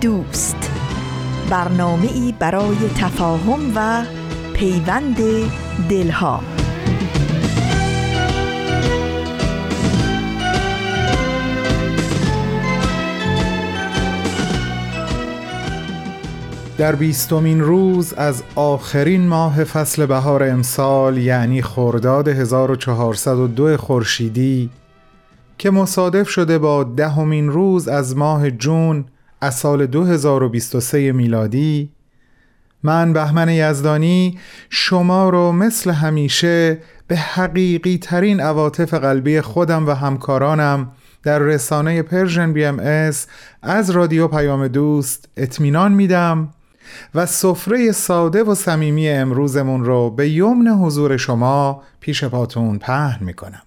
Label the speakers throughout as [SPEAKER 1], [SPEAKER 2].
[SPEAKER 1] دوست. برنامه ای برای تفاهم و پیوند دلها.
[SPEAKER 2] در بیستمین روز از آخرین ماه فصل بهار امسال یعنی خرداد 1402 خورشیدی که مصادف شده با دهمین روز از ماه جون از سال 2023 میلادی من بهمن یزدانی شما رو مثل همیشه به حقیقی ترین عواطف قلبی خودم و همکارانم در رسانه Persian BMS, از رادیو پیام دوست اطمینان میدم و سفره ساده و صمیمی امروزمون رو به یمن حضور شما پیش پاتون پهن می‌کنم.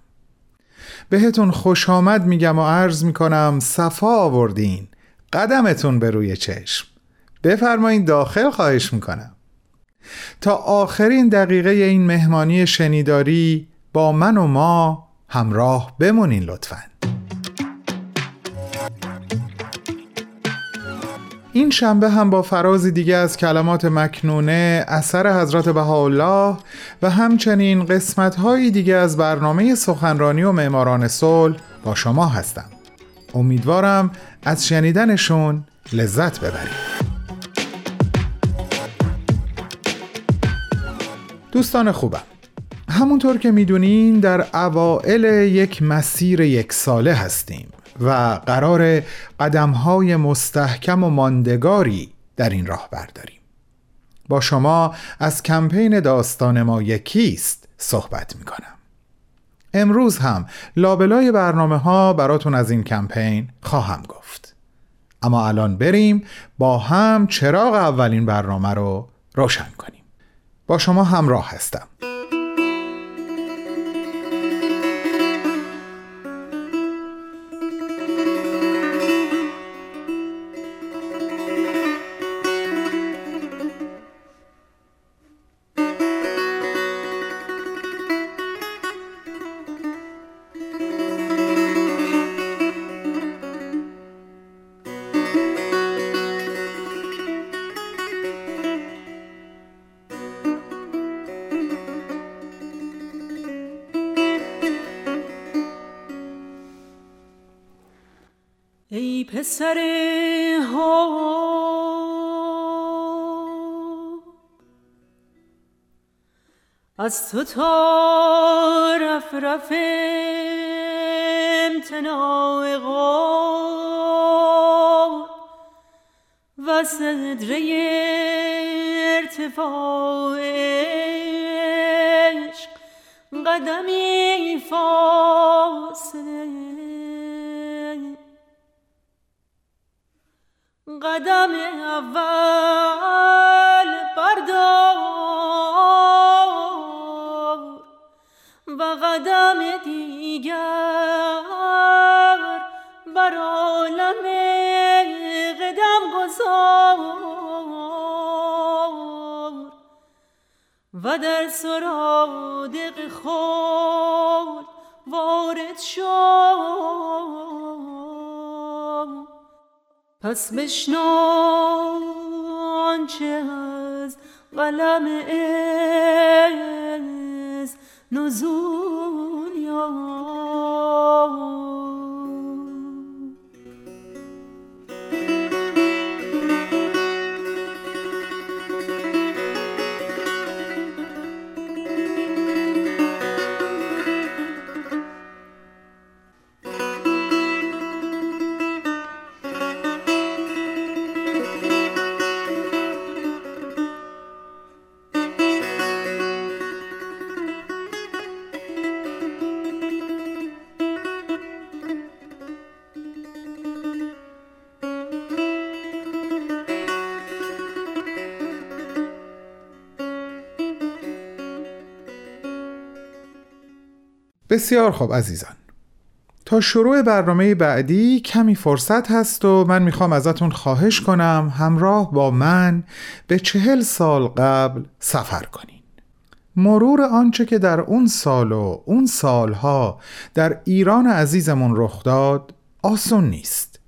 [SPEAKER 2] بهتون خوش آمد میگم و عرض می‌کنم صفا آوردین. قدمتون به روی چشم. بفرمایین داخل خواهش می‌کنم. تا آخرین دقیقه این مهمانی شنیداری با من و ما همراه بمونین لطفا. این شنبه هم با فرازی دیگه از کلمات مکنونه اثر حضرت بهاءالله و همچنین قسمت دیگه از برنامه سخنرانی و معماران صلح با شما هستم. امیدوارم از شنیدنشون لذت ببرید. دوستان خوبم همونطور که می‌دونین در اوائل یک مسیر یک ساله هستیم و قرار قدمهای مستحکم و ماندگاری در این راه برداریم. با شما از کمپین داستان ما یکیست صحبت می‌کنم. امروز هم لابلای برنامه ها براتون از این کمپین خواهم گفت. اما الان بریم با هم چراغ اولین برنامه رو روشن کنیم. با شما همراه هستم.
[SPEAKER 3] پسر ها. از تو تا رف رف امتناع و صدره ارتفاع عشق قدمی فاصله قدم اول بردار و قدم دیگر بر عالم قدم گذار و در سرادق خود وارد شد پس بشنو آنچه از قلم از نزول یا
[SPEAKER 2] بسیار خوب عزیزان. تا شروع برنامه بعدی کمی فرصت هست و من می‌خوام ازتون خواهش کنم همراه با من به چهل سال قبل سفر کنین. مرور آنچه که در اون سال و اون سالها در ایران عزیزمون رخ داد آسون نیست.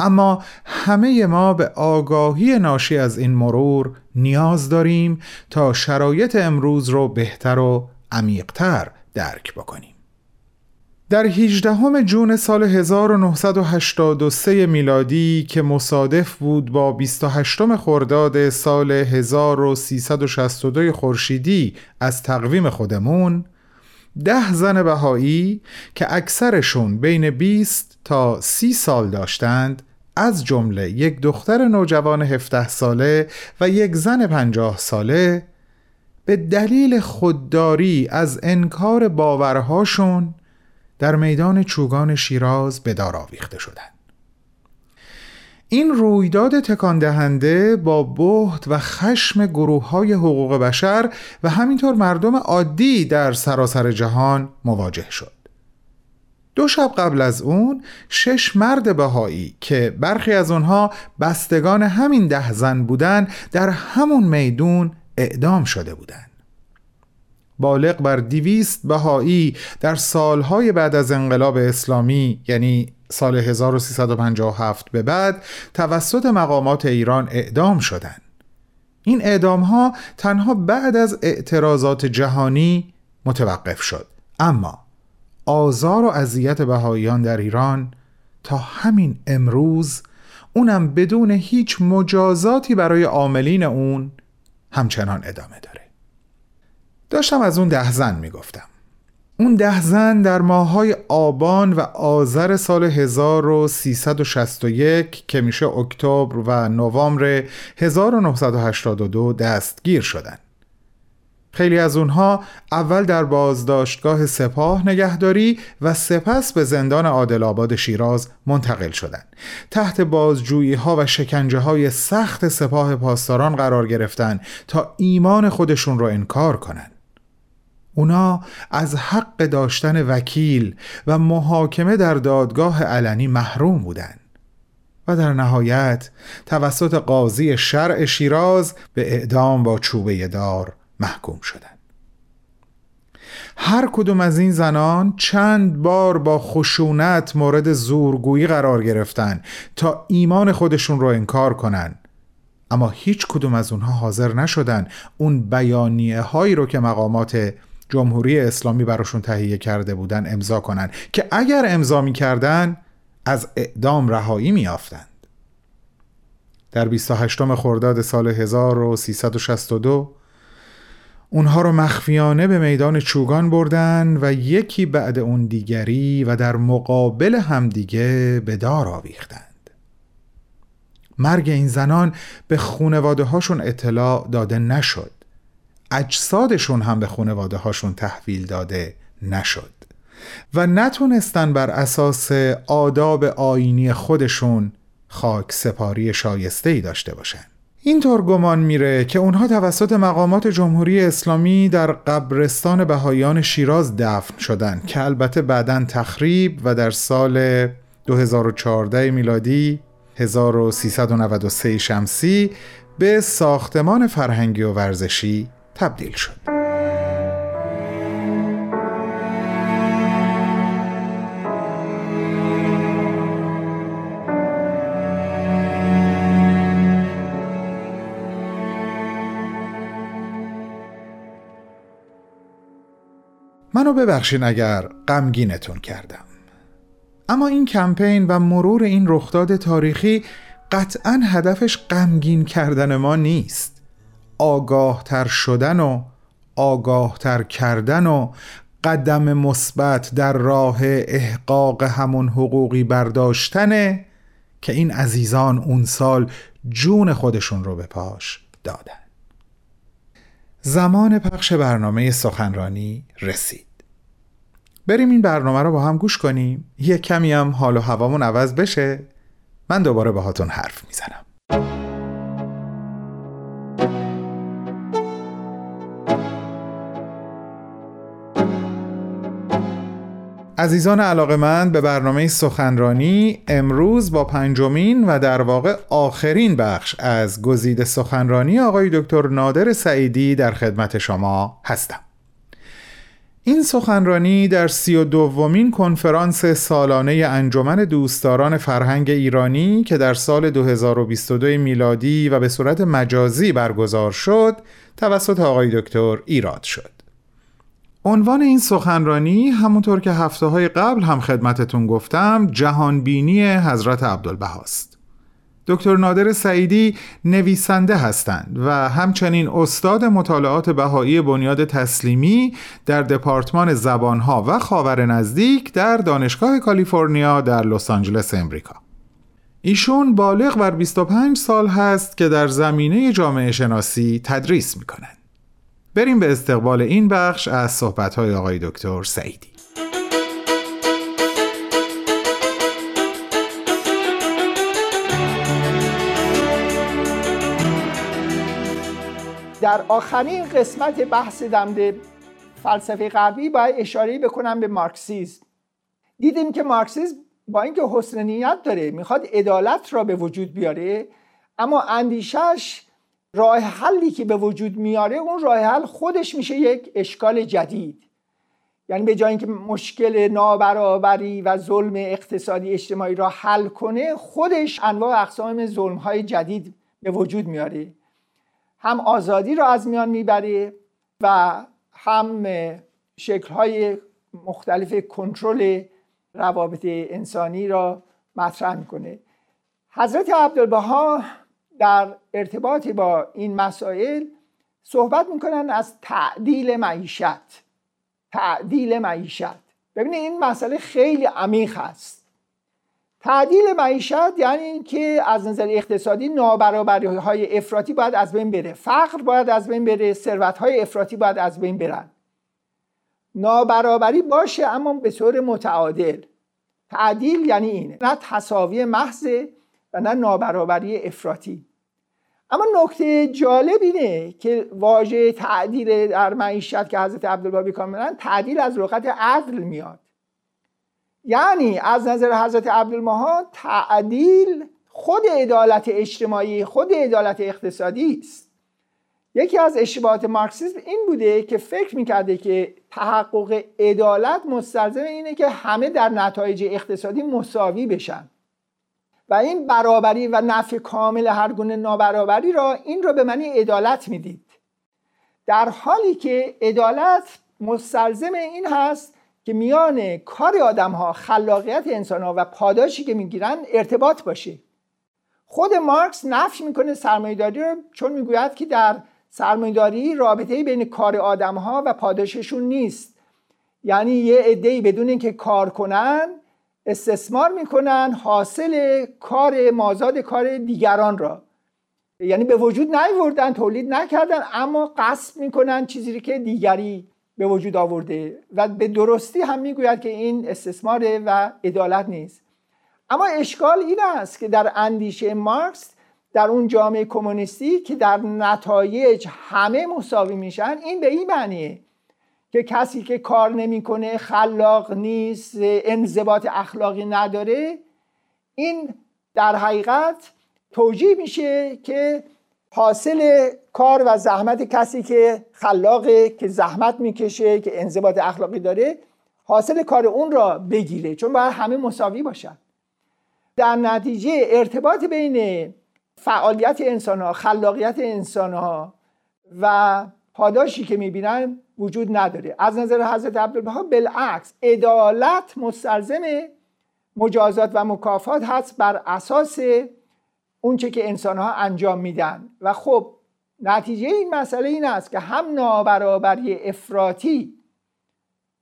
[SPEAKER 2] اما همه ما به آگاهی ناشی از این مرور نیاز داریم تا شرایط امروز رو بهتر و عمیقتر درک بکنیم. در 18 جون سال 1983 میلادی که مصادف بود با 28 خرداد سال 1362 خورشیدی از تقویم خودمون ده زن بهایی که اکثرشون بین 20 تا 30 سال داشتند از جمله یک دختر نوجوان 17 ساله و یک زن 50 ساله به دلیل خودداری از انکار باورهاشون در میدان چوگان شیراز به دار آویخته شدند. این رویداد تکان دهنده با بهت و خشم گروه های حقوق بشر و همینطور مردم عادی در سراسر جهان مواجه شد. دو شب قبل از اون شش مرد بهایی که برخی از اونها بستگان همین ده زن بودن در همون میدون اعدام شده بودند. بالغ بر دیویست بهایی در سالهای بعد از انقلاب اسلامی یعنی سال 1357 به بعد توسط مقامات ایران اعدام شدند. این اعدام ها تنها بعد از اعتراضات جهانی متوقف شد اما آزار و اذیت بهاییان در ایران تا همین امروز اونم بدون هیچ مجازاتی برای عاملین اون همچنان ادامه داره داشتم از اون ده زن می‌گفتم اون ده زن در ماهای آبان و آذر سال 1361 که میشه اکتبر و نوامبر 1982 دستگیر شدند. خیلی از اونها اول در بازداشتگاه سپاه نگهداری و سپس به زندان عادل آباد شیراز منتقل شدند. تحت بازجویی ها و شکنجه های سخت سپاه پاسداران قرار گرفتن تا ایمان خودشون رو انکار کنند. اونا از حق داشتن وکیل و محاکمه در دادگاه علنی محروم بودند و در نهایت توسط قاضی شرع شیراز به اعدام با چوبه دار محکوم شدند. هر کدوم از این زنان چند بار با خشونت مورد زورگویی قرار گرفتن تا ایمان خودشون رو انکار کنن اما هیچ کدوم از اونها حاضر نشدن اون بیانیه هایی رو که مقامات جمهوری اسلامی براشون تهیه کرده بودن امضا کنن که اگر امضا می‌کردن از اعدام رهایی میافتند در 28 خرداد سال 1362 اونها رو مخفیانه به میدان چوگان بردن و یکی بعد اون دیگری و در مقابل همدیگه به دار آویختند. مرگ این زنان به خونواده هاشون اطلاع داده نشد. اجسادشون هم به خانواده هاشون تحویل داده نشد. و نتونستن بر اساس آداب آینی خودشون خاک سپاری شایسته ای داشته باشن. اینطور گمان میره که اونها توسط مقامات جمهوری اسلامی در قبرستان بهایان شیراز دفن شدن که البته بعدا تخریب و در سال 2014 میلادی 1393 شمسی به ساختمان فرهنگی و ورزشی تبدیل شد. منو ببخشین اگر غمگینتون کردم. اما این کمپین و مرور این رخداد تاریخی قطعا هدفش غمگین کردن ما نیست. آگاه تر شدن و آگاه تر کردن و قدم مثبت در راه احقاق همون حقوقی برداشتنه که این عزیزان اون سال جون خودشون رو به پاش دادن. زمان پخش برنامه سخنرانی رسید. بریم این برنامه رو با هم گوش کنیم. یه کمی هم حال و هوامون عوض بشه. من دوباره باهاتون حرف می‌زنم. عزیزان علاقمند به برنامه سخنرانی امروز با پنجمین و در واقع آخرین بخش از گزیده سخنرانی آقای دکتر نادر سعیدی در خدمت شما هستم. این سخنرانی در سی و دومین کنفرانس سالانه انجمن دوستداران فرهنگ ایرانی که در سال 2022 میلادی و به صورت مجازی برگزار شد توسط آقای دکتر ایراد شد. عنوان این سخنرانی همونطور که هفته های قبل هم خدمتتون گفتم جهانبینی حضرت عبدالبهاست دکتر نادر سعیدی نویسنده هستند و همچنین استاد مطالعات بهایی بنیاد تسلیمی در دپارتمان زبانها و خاور نزدیک در دانشگاه کالیفرنیا در لس آنجلس امریکا. ایشون بالغ بر 25 سال هست که در زمینه جامعه شناسی تدریس می‌کنند بریم به استقبال این بخش از صحبت‌های آقای دکتر سعیدی.
[SPEAKER 4] در آخرین قسمت بحث دمد فلسفه غربی باید اشاره بکنم به مارکسیزم. دیدیم که مارکسیزم با اینکه حسن نیت داره می‌خواد عدالت را به وجود بیاره اما اندیشش راه حلی که به وجود میاره اون راه حل خودش میشه یک اشکال جدید. یعنی به جای اینکه مشکل نابرابری و ظلم اقتصادی اجتماعی را حل کنه خودش انواع اقسام ظلم های جدید به وجود میاره. هم آزادی را از میان می‌بره و هم شکل های مختلف کنترل روابط انسانی را مطرح می‌کنه. حضرت عبدالبها در ارتباط با این مسائل صحبت می‌کنن از تعدیل معیشت. تعدیل معیشت. ببینید این مسئله خیلی عمیق است. تعدیل معیشت یعنی اینکه از نظر اقتصادی نابرابری های افراطی باید از بین بره. فقر باید از بین بره. ثروت های افراطی باید از بین برن. نابرابری باشه اما به طور متعادل. تعدیل یعنی اینه. نه تصاوی محضه و نه نابرابری افراطی. اما نکته جالب اینه که واژه تعدیل در معیشت که حضرت عبدالبابی کاملا تعدیل از لغت عدل میاد. یعنی از نظر حضرت عبدالمها تعدیل خود عدالت اجتماعی خود عدالت اقتصادی است. یکی از اشتباهات مارکسیسم این بوده که فکر می‌کرده که تحقق عدالت مستلزم اینه که همه در نتایج اقتصادی مساوی بشن. و این برابری و نفع کامل هر گونه نابرابری را این را به معنی عدالت می‌دید. در حالی که عدالت مستلزم این هست که میان کار آدم ها خلاقیت انسان ها و پاداشی که می‌گیرن ارتباط باشه. خود مارکس نفی می‌کنه سرمایهداری رو چون می‌گوید که در سرمایهداری رابطه بین کار آدم ها و پاداششون نیست. یعنی یه عده‌ای بدون اینکه کار کنن استثمار می‌کنن حاصل کار مازاد کار دیگران را. یعنی به وجود نیوردن تولید نکردن اما قصد می‌کنن چیزی که دیگری به وجود آورده. و به درستی هم می‌گوید که این استثمار و عدالت نیست. اما اشکال این است که در اندیشه مارکس در اون جامعه کمونیستی که در نتایج همه مساوی میشن این به این معنیه. که کسی که کار نمی‌کنه خلاق نیست انضباط اخلاقی نداره این در حقیقت توجیه میشه که حاصل کار و زحمت کسی که خلاقه که زحمت می‌کشه که انضباط اخلاقی داره حاصل کار اون را بگیره. چون باید همه مساوی باشن. در نتیجه ارتباط بین فعالیت انسان ها خلاقیت انسان ها و پاداشی که می‌بینن وجود نداره. از نظر حضرت عبدالبها بالعکس عدالت مستلزم مجازات و مکافات هست بر اساس اونچه که انسان ها انجام میدن. و خب نتیجه این مسئله این است که هم نابرابری افراطی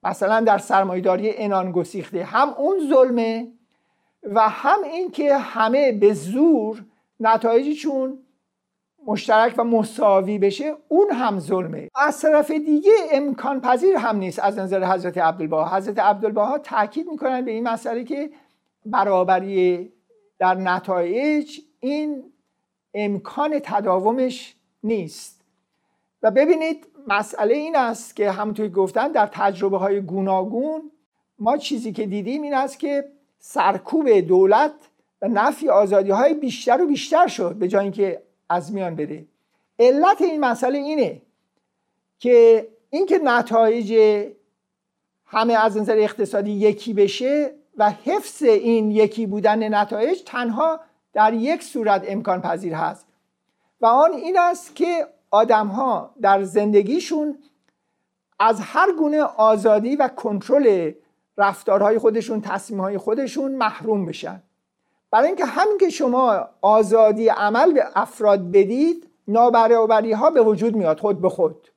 [SPEAKER 4] مثلا در سرمایداری انان گسیخته هم اون ظلمه و هم این که همه به زور نتایجشون مشترک و مساوی بشه اون هم ظلمه. از طرف دیگه امکان پذیر هم نیست از نظر حضرت عبدالبها. حضرت عبدالبها تاکید می‌کنن به این مسئله که برابری در نتایج این امکان تداومش نیست. و ببینید مسئله این است که همونطور گفتن در تجربه های گوناگون ما چیزی که دیدیم این است که سرکوب دولت و نفی آزادی های بیشتر و بیشتر شد. به جای اینکه از میان بره علت این مسئله اینه که اینکه نتایج همه از نظر اقتصادی یکی بشه و حفظ این یکی بودن نتایج تنها در یک صورت امکان پذیر هست. و آن این است که آدم ها در زندگیشون از هر گونه آزادی و کنترل رفتارهای خودشون تصمیمهای خودشون محروم بشن. برای اینکه همین که شما آزادی عمل به افراد بدید نابرابری ها به وجود میاد خود به خود.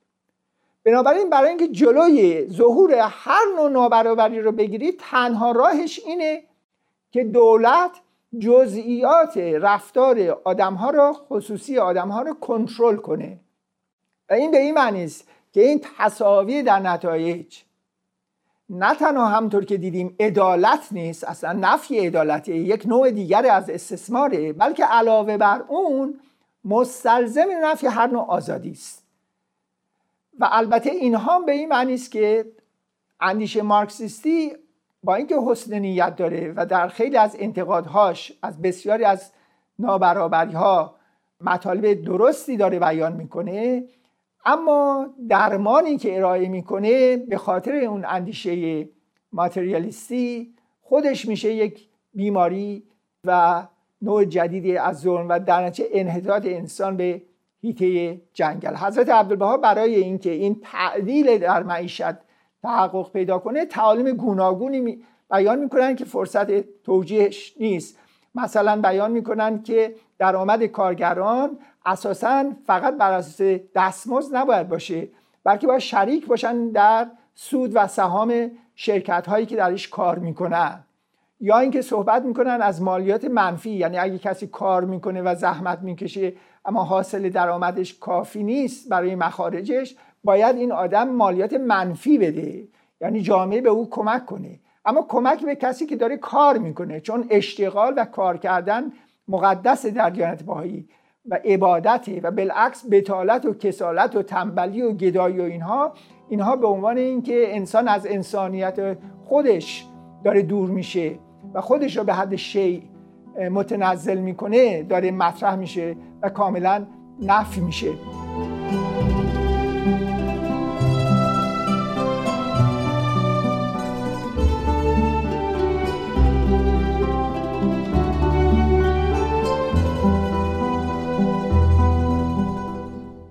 [SPEAKER 4] بنابراین برای اینکه جلوی ظهور هر نوع نابرابری رو بگیرید تنها راهش اینه که دولت جزئیات رفتار آدم ها را خصوصی آدم ها را کنترل کنه. و این به این معنی است که این تصاوی در نتایج نه تنها همطور که دیدیم عدالت نیست اصلا نفی عدالت یک نوع دیگر از استثماره بلکه علاوه بر اون مستلزم نفی هر نوع آزادی است. و البته اینها به این معنی است که اندیشه مارکسیستی با اینکه حسن نیت داره و در خیلی از انتقادهاش از بسیاری از نابرابری ها مطالب درستی داره بیان می‌کنه اما درمانی که ارائه می‌کنه به خاطر اون اندیشه ماتریالیستی خودش میشه یک بیماری و نوع جدیدی از ظلم و در نتیجه انحطاط انسان به هیته جنگل. حضرت عبدالبها برای اینکه این تعدیل در معیشت تحقق پیدا کنه تعالیم گوناگونی بیان می‌کنن که فرصت توجیهش نیست. مثلا بیان می‌کنن که درآمد کارگران اساسا فقط بر اساس دستمزد نباید باشه بلکه باید شریک باشن در سود و سهام شرکت هایی که درش کار می‌کنن. یا اینکه صحبت می‌کنن از مالیات منفی یعنی اگه کسی کار می‌کنه و زحمت می‌کشه اما حاصل درآمدش کافی نیست برای مخارجش باید این آدم مالیات منفی بده یعنی جامعه به او کمک کنه. اما کمک به کسی که داره کار می‌کنه چون اشتغال و کار کردن مقدس در دیانت باهایی و عبادته و بالعکس بتالت و کسالت و تنبلی و گدایی و اینها اینها به عنوان اینکه انسان از انسانیت خودش داره دور میشه و خودش رو به حد شی متنزل می‌کنه داره مطرح میشه و کاملا نفی میشه.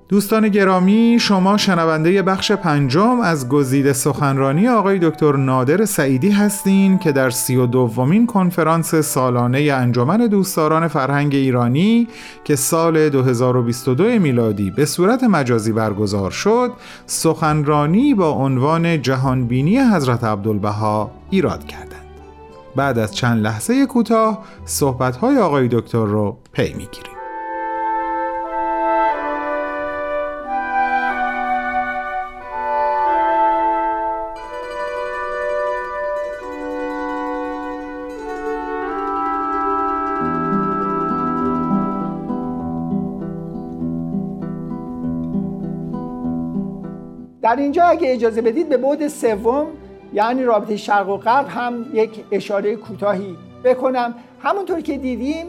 [SPEAKER 2] دوستان گرامی شما شنونده بخش پنجم از گزیده سخنرانی آقای دکتر نادر سعیدی هستین که در سی و دومین کنفرانس سالانه انجمن دوستداران فرهنگ ایرانی که سال 2022 میلادی به صورت مجازی برگزار شد سخنرانی با عنوان جهانبینی حضرت عبدالبها ایراد کردند. بعد از چند لحظه کوتاه صحبت‌های آقای دکتر رو پی می‌گیریم.
[SPEAKER 4] در اینجا اگه اجازه بدید به بعد سوم یعنی رابطه شرق و غرب هم یک اشاره کوتاهی بکنم. همونطور که دیدیم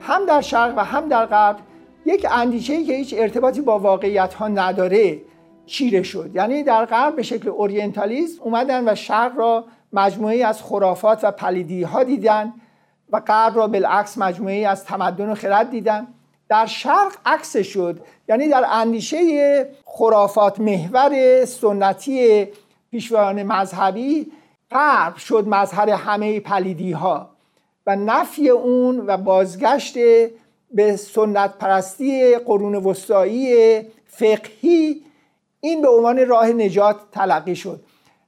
[SPEAKER 4] هم در شرق و هم در غرب یک اندیشه که هیچ ارتباطی با واقعیت ها نداره چیره شد. یعنی در غرب به شکل اورینتالیسم اومدن و شرق را مجموعی از خرافات و پلیدی ها دیدن و غرب را بالعکس مجموعی از تمدن و خرد دیدن. در شرق عکس شد. یعنی در اندیشه خرافات محور سنتی پیشوایان مذهبی غرب شد مظهر همه پلیدی ها و نفی اون و بازگشت به سنت پرستی قرون وسطایی فقهی این به عنوان راه نجات تلقی شد.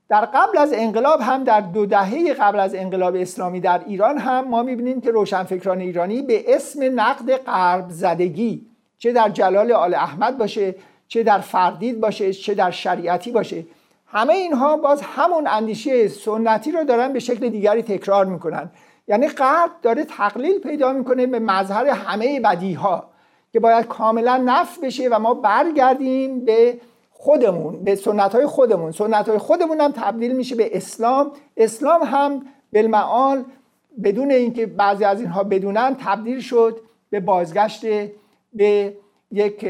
[SPEAKER 4] در قبل از انقلاب هم در دو دهه قبل از انقلاب اسلامی در ایران هم ما می‌بینیم که روشنفکران ایرانی به اسم نقد غرب زدگی چه در جلال آل احمد باشه چه در فردید باشه چه در شریعتی باشه همه اینها باز همون اندیشه سنتی رو دارن به شکل دیگری تکرار می‌کنن. یعنی غرب داره تقلیل پیدا می‌کنه به مظهر همه بدی ها که باید کاملا نف بشه و ما برگردیم به خودمون به سنت های خودمون سنت های خودمون هم تبدیل میشه به اسلام. اسلام هم بالمعال بدون اینکه بعضی از اینها بدونن تبدیل شد به بازگشت به یک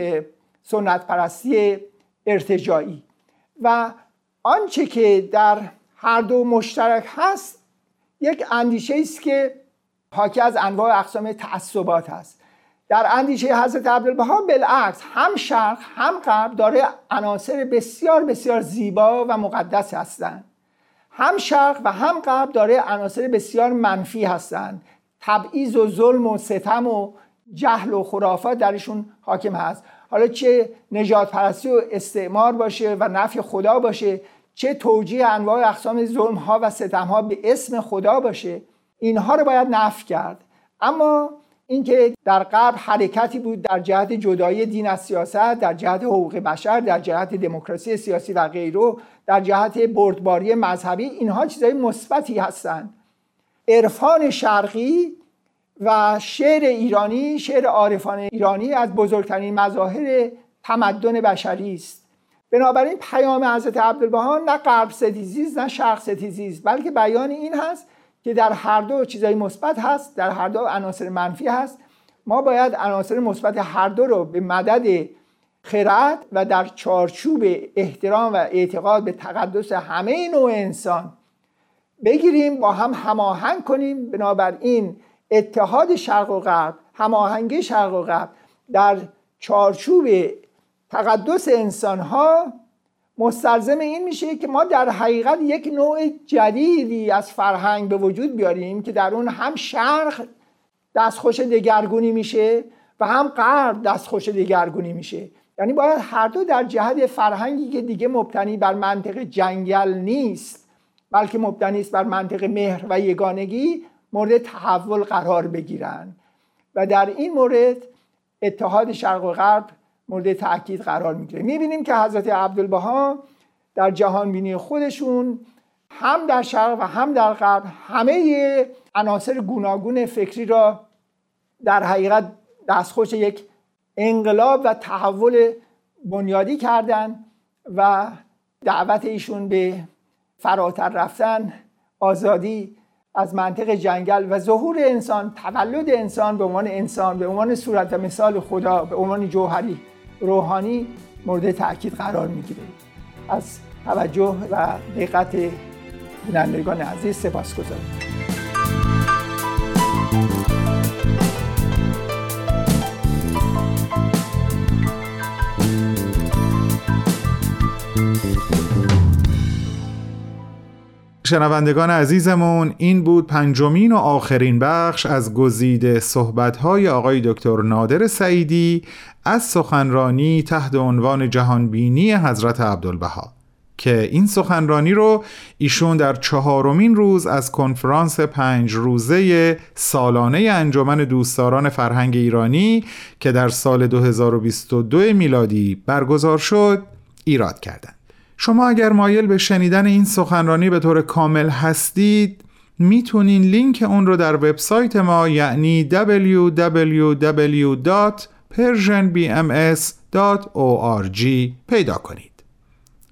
[SPEAKER 4] سنت پرستی ارتجایی. و آنچه که در هر دو مشترک هست یک اندیشه است که حاکی از انواع اقسام تعصبات هست. در اندیشه حضرت عبدالبها بالعکس هم شرق هم غرب داره عناصر بسیار بسیار زیبا و مقدس هستند. هم شرق و هم غرب داره عناصر بسیار منفی هستند. تبعیض و ظلم و ستم و جهل و خرافات درشون حاکم هست. حالا چه نجات پرستی و استعمار باشه و نفی خدا باشه چه توجیه انواع اقسام ظلم ها و ستم ها به اسم خدا باشه اینها رو باید نفی کرد. اما اینکه در غرب حرکتی بود در جهت جدایی دین از سیاست در جهت حقوق بشر در جهت دموکراسی سیاسی و غیره در جهت بردباری مذهبی اینها چیزهای مثبتی هستند. عرفان شرقی و شعر ایرانی شعر عارفان ایرانی از بزرگترین مظاهر تمدن بشری است. بنابراین پیام حضرت عبدالبها نه غرب ستیزی نه شرق ستیزی بلکه بیان این هست که در هر دو چیزای مثبت هست در هر دو عناصر منفی هست. ما باید عناصر مثبت هر دو رو به مدد خرد و در چارچوب احترام و اعتقاد به تقدس همه نوع انسان بگیریم با هم هماهنگ کنیم. بنابراین اتحاد شرق و غرب هماهنگی شرق و غرب در چارچوب تقدس انسان ها مستلزم این میشه که ما در حقیقت یک نوع جدیدی از فرهنگ به وجود بیاریم که در اون هم شرق دستخوش دگرگونی میشه و هم غرب دستخوش دگرگونی میشه. یعنی باید هر دو در جهت فرهنگی که دیگه مبتنی بر منطق جنگل نیست بلکه مبتنی است بر منطق مهر و یگانگی مورد تحول قرار بگیرن. و در این مورد اتحاد شرق و غرب مورد تاکید قرار می‌گیره. می‌بینیم که حضرت عبدالبها در جهان بینی خودشون هم در شرق و هم در غرب همه عناصر گوناگون فکری را در حقیقت دستخوش یک انقلاب و تحول بنیادی کردن و دعوت ایشون به فراتر رفتن آزادی از منطق جنگل و ظهور انسان تولد انسان به عنوان انسان به عنوان صورت و مثال خدا به عنوان جوهری. روحانی مورد تاکید قرار می‌گیره. از توجه و دقت بینندگان عزیز سپاس گذاریم
[SPEAKER 2] شنوندگان عزیزمون این بود پنجمین و آخرین بخش از گزیده صحبت‌های آقای دکتر نادر سعیدی از سخنرانی تحت عنوان جهانبینی حضرت عبدالبها که این سخنرانی رو ایشون در چهارمین روز از کنفرانس پنج روزه سالانه انجمن دوستداران فرهنگ ایرانی که در سال 2022 میلادی برگزار شد ایراد کردند. شما اگر مایل به شنیدن این سخنرانی به طور کامل هستید می‌تونین لینک اون رو در وبسایت ما یعنی www.persianbms.org پیدا کنید.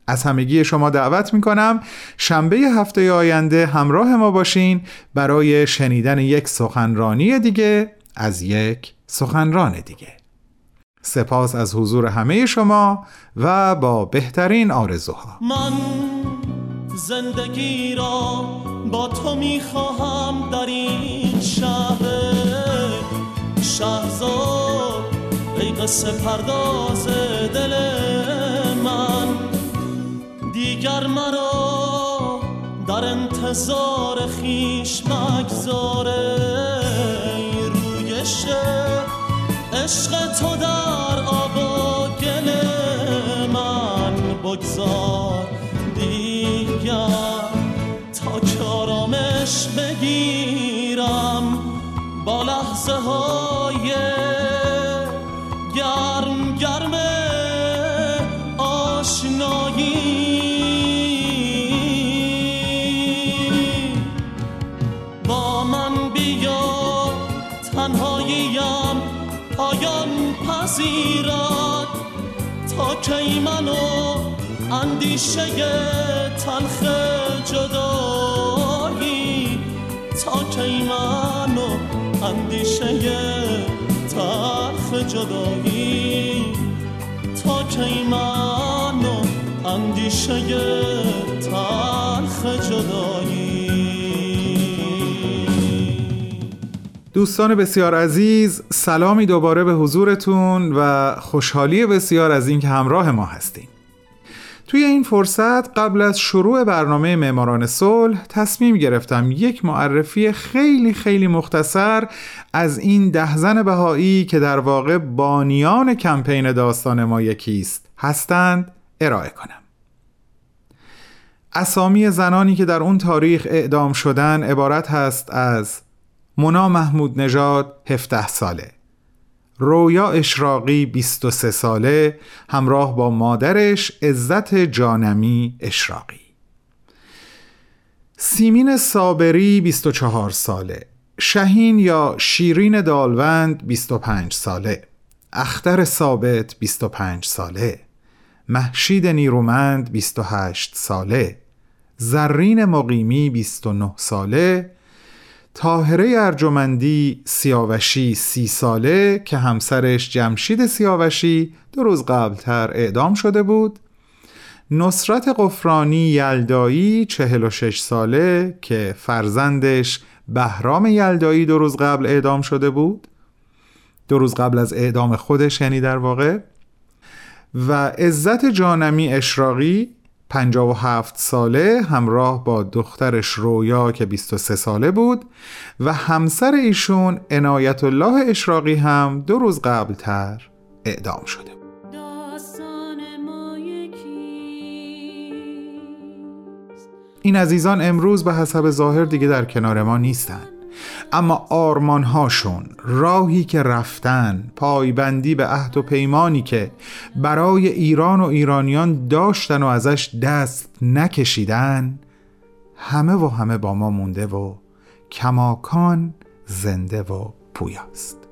[SPEAKER 2] از همگی شما دعوت می‌کنم شنبه هفته آینده همراه ما باشین برای شنیدن یک سخنرانی دیگه از یک سخنران دیگه. سپاس از حضور همه شما و با بهترین آرزوها.
[SPEAKER 5] من زندگی را با تو می‌خواهم در این شهر. شهزاد ای قصه پرداز دل من. دیگر مرا در انتظار خیش مگذاره رویش عشق تو در آب و گل من بگذار. دیگر تا که بگیرم با لحظه های پذیرد تا کی منو اندیشه تلخ جدایی؟ تا کی منو اندیشه تلخ جدایی؟ تا کی منو اندیشه تلخ جدایی؟
[SPEAKER 2] دوستان بسیار عزیز سلامی دوباره به حضورتون و خوشحالی بسیار از اینکه همراه ما هستیم توی این فرصت قبل از شروع برنامه معماران صلح تصمیم گرفتم یک معرفی خیلی خیلی مختصر از این ده زن بهایی که در واقع بانیان کمپین داستان ما یکیست هستند ارائه کنم. اسامی زنانی که در اون تاریخ اعدام شدن عبارت هست از مونا محمود نژاد 17 ساله. رویا اشراقی 23 ساله همراه با مادرش عزت جانمی اشراقی. سیمین صابری 24 ساله. شهین یا شیرین دالوند 25 ساله. اختر ثابت 25 ساله. محشید نیرومند 28 ساله. زرین مقیمی 29 ساله. تاهره ارجمندی سیاوشی سی ساله که همسرش جمشید سیاوشی دو روز قبلتر اعدام شده بود. نصرت قفرانی یلدایی چهل و شش ساله که فرزندش بهرام یلدایی دو روز قبل اعدام شده بود. دو روز قبل از اعدام خودش یعنی در واقع. و عزت جانمی اشراقی 57 ساله همراه با دخترش رویا که 23 ساله بود و همسر ایشون عنایت الله اشراقی هم دو روز قبلتر اعدام شده بود. این عزیزان امروز به حسب ظاهر دیگه در کنار ما نیستند اما آرمانهاشون راهی که رفتن پایبندی به عهد و پیمانی که برای ایران و ایرانیان داشتن و ازش دست نکشیدن همه و همه با ما مونده و کماکان زنده و پویاست.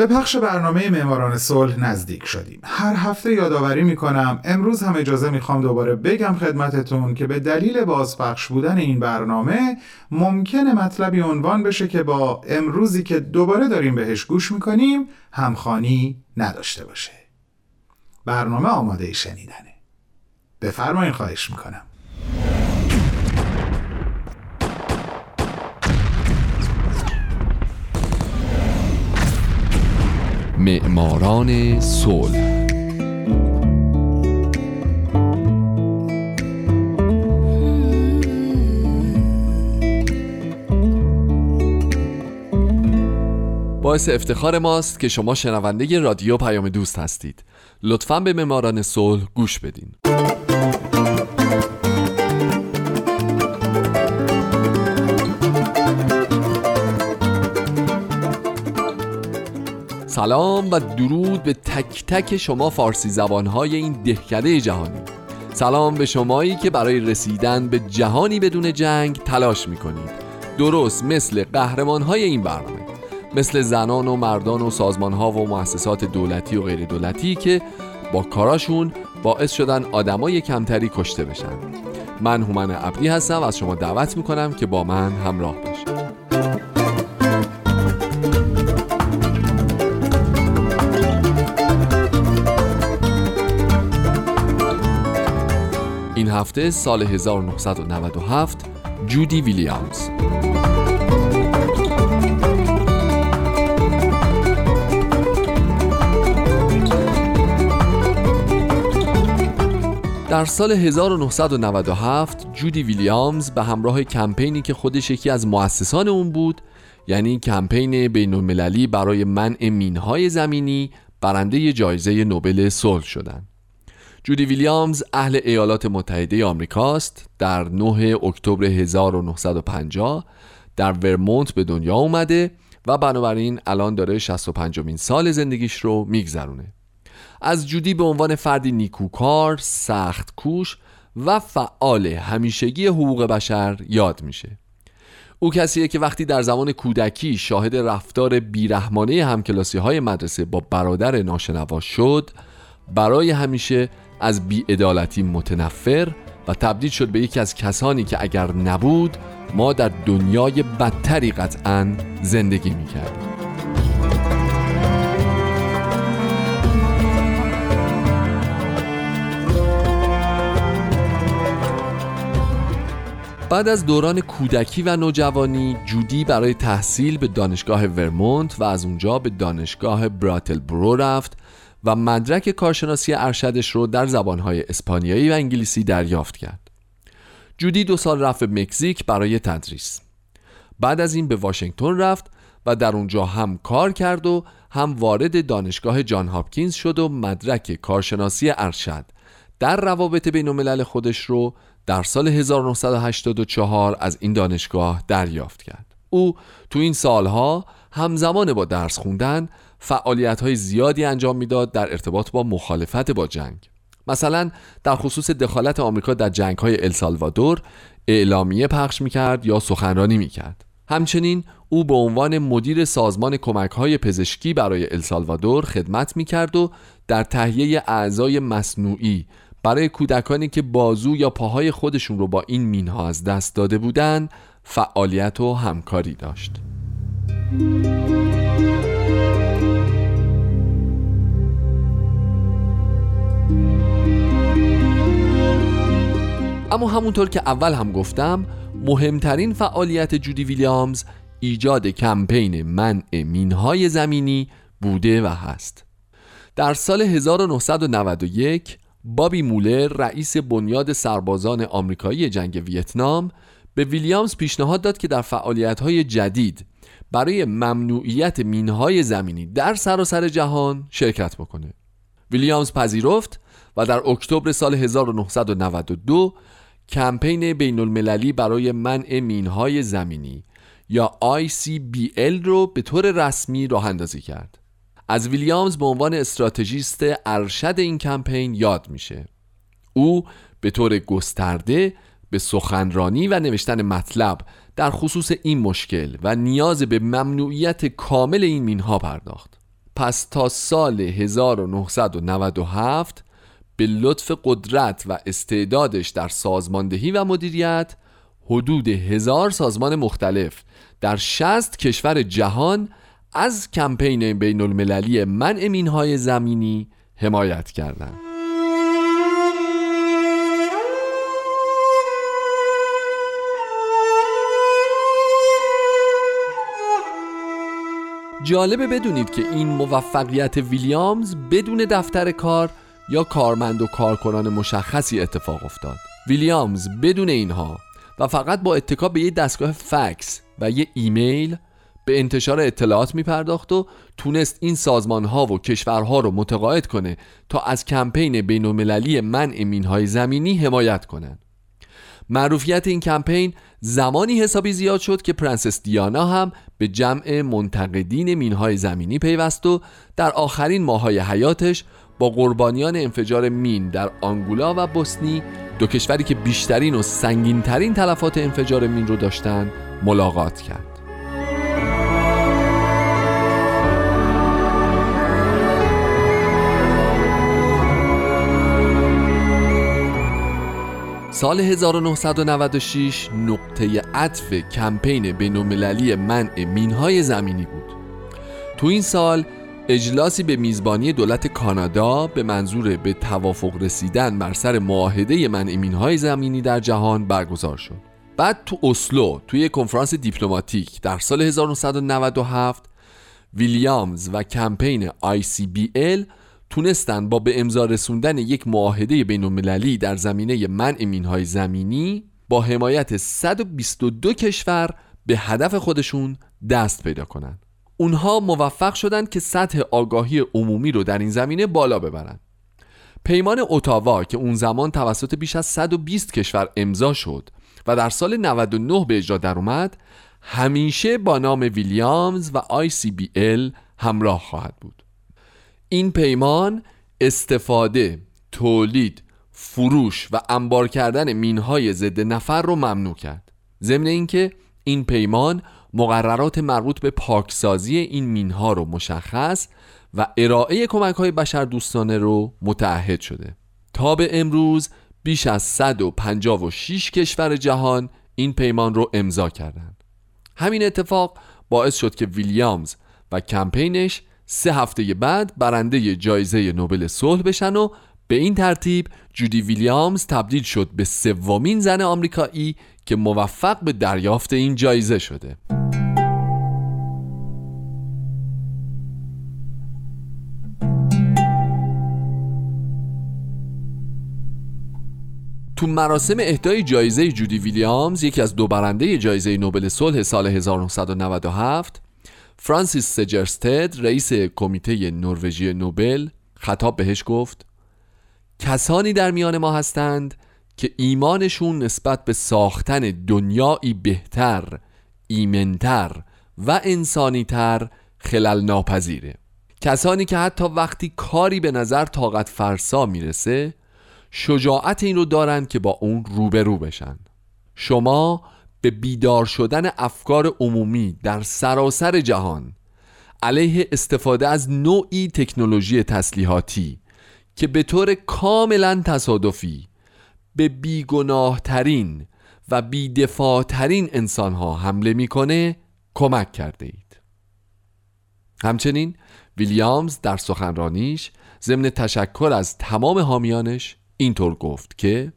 [SPEAKER 2] به پخش برنامه معماران صلح نزدیک شدیم. هر هفته یادآوری می‌کنم امروز هم اجازه می‌خوام دوباره بگم خدمتتون که به دلیل بازپخش بودن این برنامه ممکنه مطلبی عنوان بشه که با امروزی که دوباره داریم بهش گوش می‌کنیم همخانی نداشته باشه. برنامه آماده شنیدنه. بفرمایین خواهش می‌کنم.
[SPEAKER 6] معماران صلح. باعث افتخار ماست که شما شنونده رادیو پیام دوست هستید. لطفا به معماران صلح گوش بدین. سلام و درود به تک تک شما فارسی زبانهای این دهکده جهانی. سلام به شمایی که برای رسیدن به جهانی بدون جنگ تلاش می‌کنید. درست مثل قهرمانهای این برنامه. مثل زنان و مردان و سازمانها و مؤسسات دولتی و غیر دولتی که با کاراشون باعث شدن آدمای کمتری کشته بشن. من هومن عبدی هستم و از شما دعوت می‌کنم که با من همراه باشید. هفته سال 1997 جودی ویلیامز در سال 1997 جودی ویلیامز به همراه کمپینی که خودش یکی از مؤسسان اون بود یعنی کمپین بین المللی برای منع مینهای زمینی برنده جایزه نوبل صلح شدند. جودی ویلیامز اهل ایالات متحده آمریکاست در 9 اکتبر 1950 در ورمونت به دنیا اومده و بنابراین الان داره 65 مین سال زندگیش رو میگذرونه. از جودی به عنوان فردی نیکوکار، سخت کوش و فعال همیشگی حقوق بشر یاد میشه. او کسیه که وقتی در زمان کودکی شاهد رفتار بیرحمانه همکلاسی های مدرسه با برادر ناشنوا شد برای همیشه از بیعدالتی متنفر و تبدیل شد به یکی از کسانی که اگر نبود ما در دنیای بدتری قطعا زندگی می‌کردیم. بعد از دوران کودکی و نوجوانی جودی برای تحصیل به دانشگاه ورمونت و از اونجا به دانشگاه براتل برو رفت و مدرک کارشناسی ارشدش رو در زبانهای اسپانیایی و انگلیسی دریافت کرد. جودی دو سال رفت مکزیک برای تدریس. بعد از این به واشنگتن رفت و در اونجا هم کار کرد و هم وارد دانشگاه جان هاپکینز شد و مدرک کارشناسی ارشد در روابط بین الملل خودش رو در سال 1984 از این دانشگاه دریافت کرد. او تو این سالها همزمان با درس خوندن فعالیت های زیادی انجام می‌داد در ارتباط با مخالفت با جنگ. مثلا در خصوص دخالت آمریکا در جنگ های السالوادور اعلامیه پخش می‌کرد یا سخنرانی می‌کرد. همچنین او به عنوان مدیر سازمان کمک های پزشکی برای السالوادور خدمت می‌کرد و در تهیه اعضای مصنوعی برای کودکانی که بازو یا پاهای خودشون رو با این مینها از دست داده بودن فعالیت و همکاری داشت. اما همونطور که اول هم گفتم مهمترین فعالیت جودی ویلیامز ایجاد کمپین منع مینهای زمینی بوده و هست. در سال 1991 بابی مولر رئیس بنیاد سربازان آمریکایی جنگ ویتنام به ویلیامز پیشنهاد داد که در فعالیت‌های جدید برای ممنوعیت مینهای زمینی در سراسر جهان شرکت بکنه. ویلیامز پذیرفت و در اکتبر سال 1992 کمپین بین المللی برای منع مینهای زمینی یا ICBL رو به طور رسمی راه اندازی کرد. از ویلیامز به عنوان استراتژیست ارشد این کمپین یاد میشه. او به طور گسترده به سخنرانی و نوشتن مطلب در خصوص این مشکل و نیاز به ممنوعیت کامل این مینها پرداخت. پس تا سال 1997 به لطف قدرت و استعدادش در سازماندهی و مدیریت حدود هزار سازمان مختلف در 60 کشور جهان از کمپین بین المللی منع مینهای زمینی حمایت کردند. جالبه بدونید که این موفقیت ویلیامز بدون دفتر کار یا کارمند و کارکنان مشخصی اتفاق افتاد ویلیامز بدون اینها و فقط با اتکا به یه دستگاه فکس و یه ایمیل به انتشار اطلاعات می پرداخت و تونست این سازمان ها و کشورها رو متقاعد کنه تا از کمپین بین المللی منع مینهای زمینی حمایت کنند. معروفیت این کمپین زمانی حسابی زیاد شد که پرنسس دیانا هم به جمع منتقدین مینهای زمینی پیوست و در آخرین ماهای حیاتش با قربانیان انفجار مین در آنگولا و بوسنی دو کشوری که بیشترین و سنگینترین تلفات انفجار مین رو داشتن ملاقات کرد. سال 1996 نقطه عطف کمپین بینالمللی منع مینهای زمینی بود. تو این سال اجلاسی به میزبانی دولت کانادا به منظور به توافق رسیدن بر سر معاهده منع مینهای زمینی در جهان برگزار شد بعد تو اسلو توی کنفرانس دیپلماتیک در سال 1997 ویلیامز و کمپین ICBL تونستن با به امضا رسوندن یک معاهده بین المللی در زمینه منع مینهای زمینی با حمایت 122 کشور به هدف خودشون دست پیدا کنند. اونها موفق شدند که سطح آگاهی عمومی رو در این زمینه بالا ببرند. پیمان اوتاوا که اون زمان توسط بیش از 120 کشور امضا شد و در سال 99 به اجرا در اومد همیشه با نام ویلیامز و ICBL همراه خواهد بود. این پیمان استفاده، تولید، فروش و انبار کردن مینهای ضد نفر رو ممنوع کرد. ضمن اینکه این پیمان مقررات مربوط به پاکسازی این مینها رو مشخص و ارائه کمک های بشر دوستانه رو متعهد شده. تا به امروز بیش از 156 کشور جهان این پیمان رو امضا کردند. همین اتفاق باعث شد که ویلیامز و کمپینش سه هفته بعد برنده جایزه نوبل صلح بشن و به این ترتیب جودی ویلیامز تبدیل شد به سومین زن آمریکایی که موفق به دریافت این جایزه شده. تو مراسم اهدای جایزه جودی ویلیامز یکی از دو برنده جایزه نوبل صلح سال 1997 فرانسیس سجرستد رئیس کمیته نروژی نوبل خطاب بهش گفت کسانی در میان ما هستند که ایمانشون نسبت به ساختن دنیایی بهتر، ایمنتر و انسانیتر خلل ناپذیره کسانی که حتی وقتی کاری به نظر طاقت فرسا می‌رسه شجاعت این رو دارند که با اون روبرو بشن. شما به بیدار شدن افکار عمومی در سراسر جهان علیه استفاده از نوعی تکنولوژی تسلیحاتی که به طور کاملا تصادفی به بیگناه ترین و بیدفاع ترین انسان ها حمله می‌کنه کمک کرده اید. همچنین ویلیامز در سخنرانیش ضمن تشکر از تمام حامیانش اینطور گفت که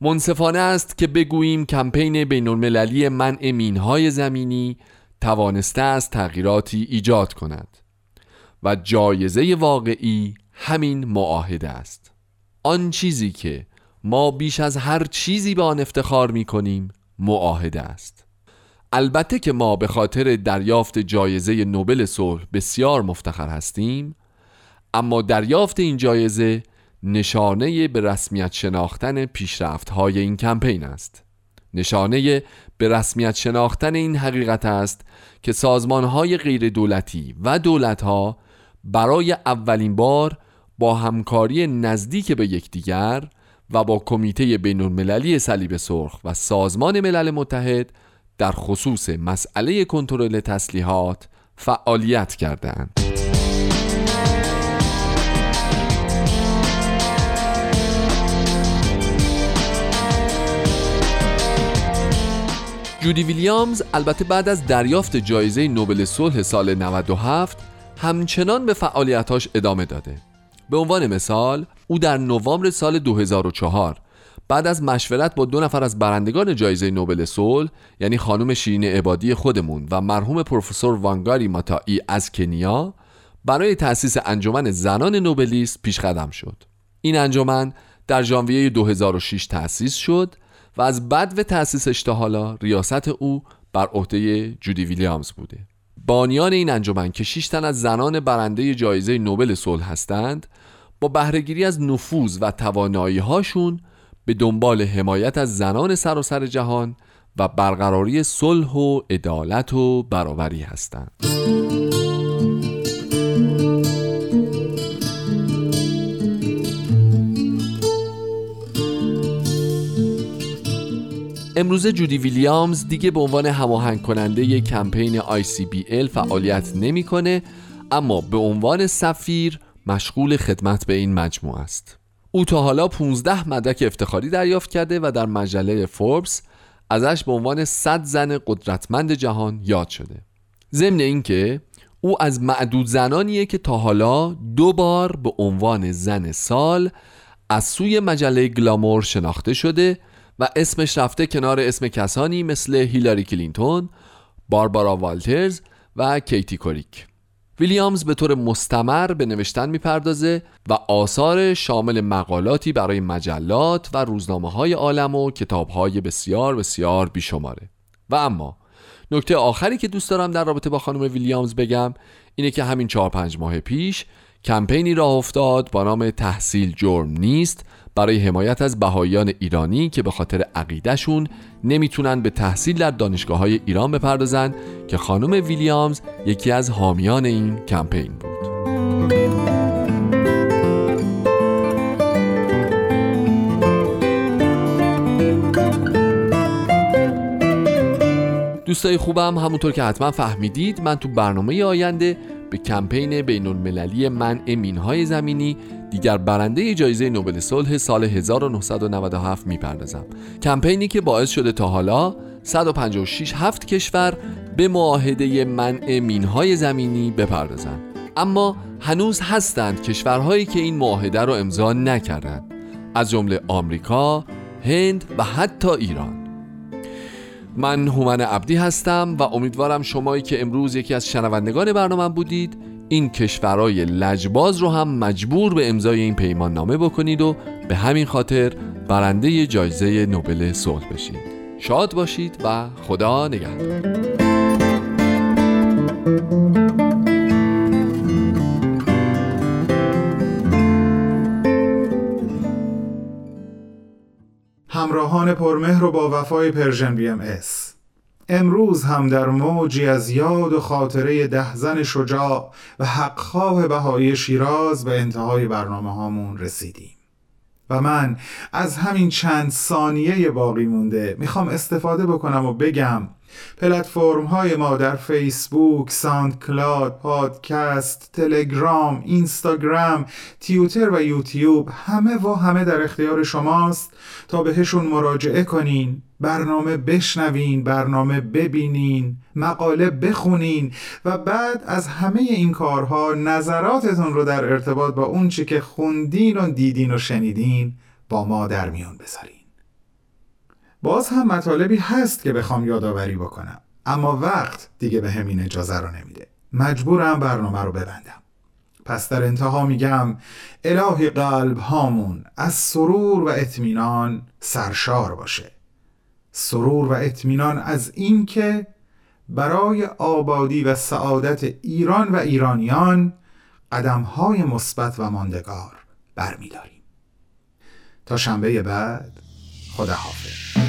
[SPEAKER 6] منصفانه است که بگوییم کمپین بین المللی منع مینهای زمینی توانسته است تغییراتی ایجاد کند و جایزه واقعی همین معاهده است. آن چیزی که ما بیش از هر چیزی به آن افتخار می کنیم معاهده است. البته که ما به خاطر دریافت جایزه نوبل صلح بسیار مفتخر هستیم اما دریافت این جایزه نشانه به رسمیت شناختن پیشرفت های این کمپین است نشانه به رسمیت شناختن این حقیقت است که سازمان های غیر دولتی و دولت ها برای اولین بار با همکاری نزدیک به یکدیگر و با کمیته بین المللی صلیب سرخ و سازمان ملل متحد در خصوص مسئله کنترل تسلیحات فعالیت کردند. جودی ویلیامز البته بعد از دریافت جایزه نوبل صلح سال 97 همچنان به فعالیتاش ادامه داده. به عنوان مثال او در نوامبر سال 2004 بعد از مشورت با دو نفر از برندگان جایزه نوبل صلح یعنی خانم شیرین عبادی خودمون و مرحوم پروفسور وانگاری ماتایی از کنیا برای تأسیس انجمن زنان نوبلیست پیش قدم شد. این انجمن در ژانویه 2006 تأسیس شد و از بد و تأسیسش تا حالا ریاست او بر عهده جودی ویلیامز بوده بانیان این انجمن که 6 تن از زنان برنده جایزه نوبل صلح هستند با بهرهگیری از نفوذ و توانایی هاشون به دنبال حمایت از زنان سراسر سر جهان و برقراری صلح و عدالت و برابری هستند. امروزه جودی ویلیامز دیگه به عنوان هماهنگ کننده کمپین ICBL فعالیت نمی‌کنه اما به عنوان سفیر مشغول خدمت به این مجموعه است. او تا حالا 15 مدرک افتخاری دریافت کرده و در مجله فوربس ازش به عنوان 100 زن قدرتمند جهان یاد شده. ضمن اینکه او از معدود زنانیه که تا حالا دو بار به عنوان زن سال از سوی مجله گلامور شناخته شده و اسمش رفته کنار اسم کسانی مثل هیلاری کلینتون، باربارا والترز و کیتی کوریک. ویلیامز به طور مستمر به نوشتن می‌پردازه و آثار شامل مقالاتی برای مجلات و روزنامه های عالم و کتاب های بسیار بسیار بیشماره و اما نکته آخری که دوست دارم در رابطه با خانم ویلیامز بگم اینه که همین چهار پنج ماه پیش کمپینی راه افتاد با نام تحصیل جرم نیست برای حمایت از بهاییان ایرانی که به خاطر عقیدهشون نمی‌تونن به تحصیل در دانشگاه های ایران بپردازن که خانم ویلیامز یکی از حامیان این کمپین بود. دوستای خوبم همونطور که حتما فهمیدید من تو برنامه آینده به کمپین بین المللی منع مینهای زمینی دیگر برنده جایزه نوبل صلح سال 1997 می‌پردازم. کمپینی که باعث شده تا حالا 156 هفت کشور به معاهده منع مینهای زمینی بپردازند. اما هنوز هستند کشورهایی که این معاهده رو امضا نکردند. از جمله آمریکا، هند و حتی ایران. من هومن عبدی هستم و امیدوارم شمایی که امروز یکی از شنوندگان برنامه بودید این کشورهای لجباز رو هم مجبور به امضای این پیمان نامه بکنید و به همین خاطر برنده جایزه نوبل صلح بشید. شاد باشید و خدا نگهدار.
[SPEAKER 2] همراهان پرمهر و با وفای Persian BMS امروز هم در موجی از یاد و خاطره ده زن شجاع و حقخواه بهایی شیراز به انتهای برنامه هامون رسیدیم. و من از همین چند ثانیه باقی مونده می‌خوام استفاده بکنم و بگم پلتفرم های ما در فیسبوک، SoundCloud، پادکست، تلگرام، اینستاگرام، توییتر و یوتیوب همه و همه در اختیار شماست تا بهشون مراجعه کنین برنامه بشنوین برنامه ببینین مقاله بخونین و بعد از همه این کارها نظراتتون رو در ارتباط با اون چی که خوندین و دیدین و شنیدین با ما در میان بذارین. باز هم مطالبی هست که بخوام یادآوری بکنم. اما وقت دیگه به همین اجازه رو نمیده. مجبورم برنامه رو ببندم. پس در انتها میگم الهی قلب هامون از سرور و اطمینان سرشار باشه. سرور و اطمینان از اینکه برای آبادی و سعادت ایران و ایرانیان قدمهای مثبت و ماندگار برمیداریم. تا شنبه بعد خدا حافظ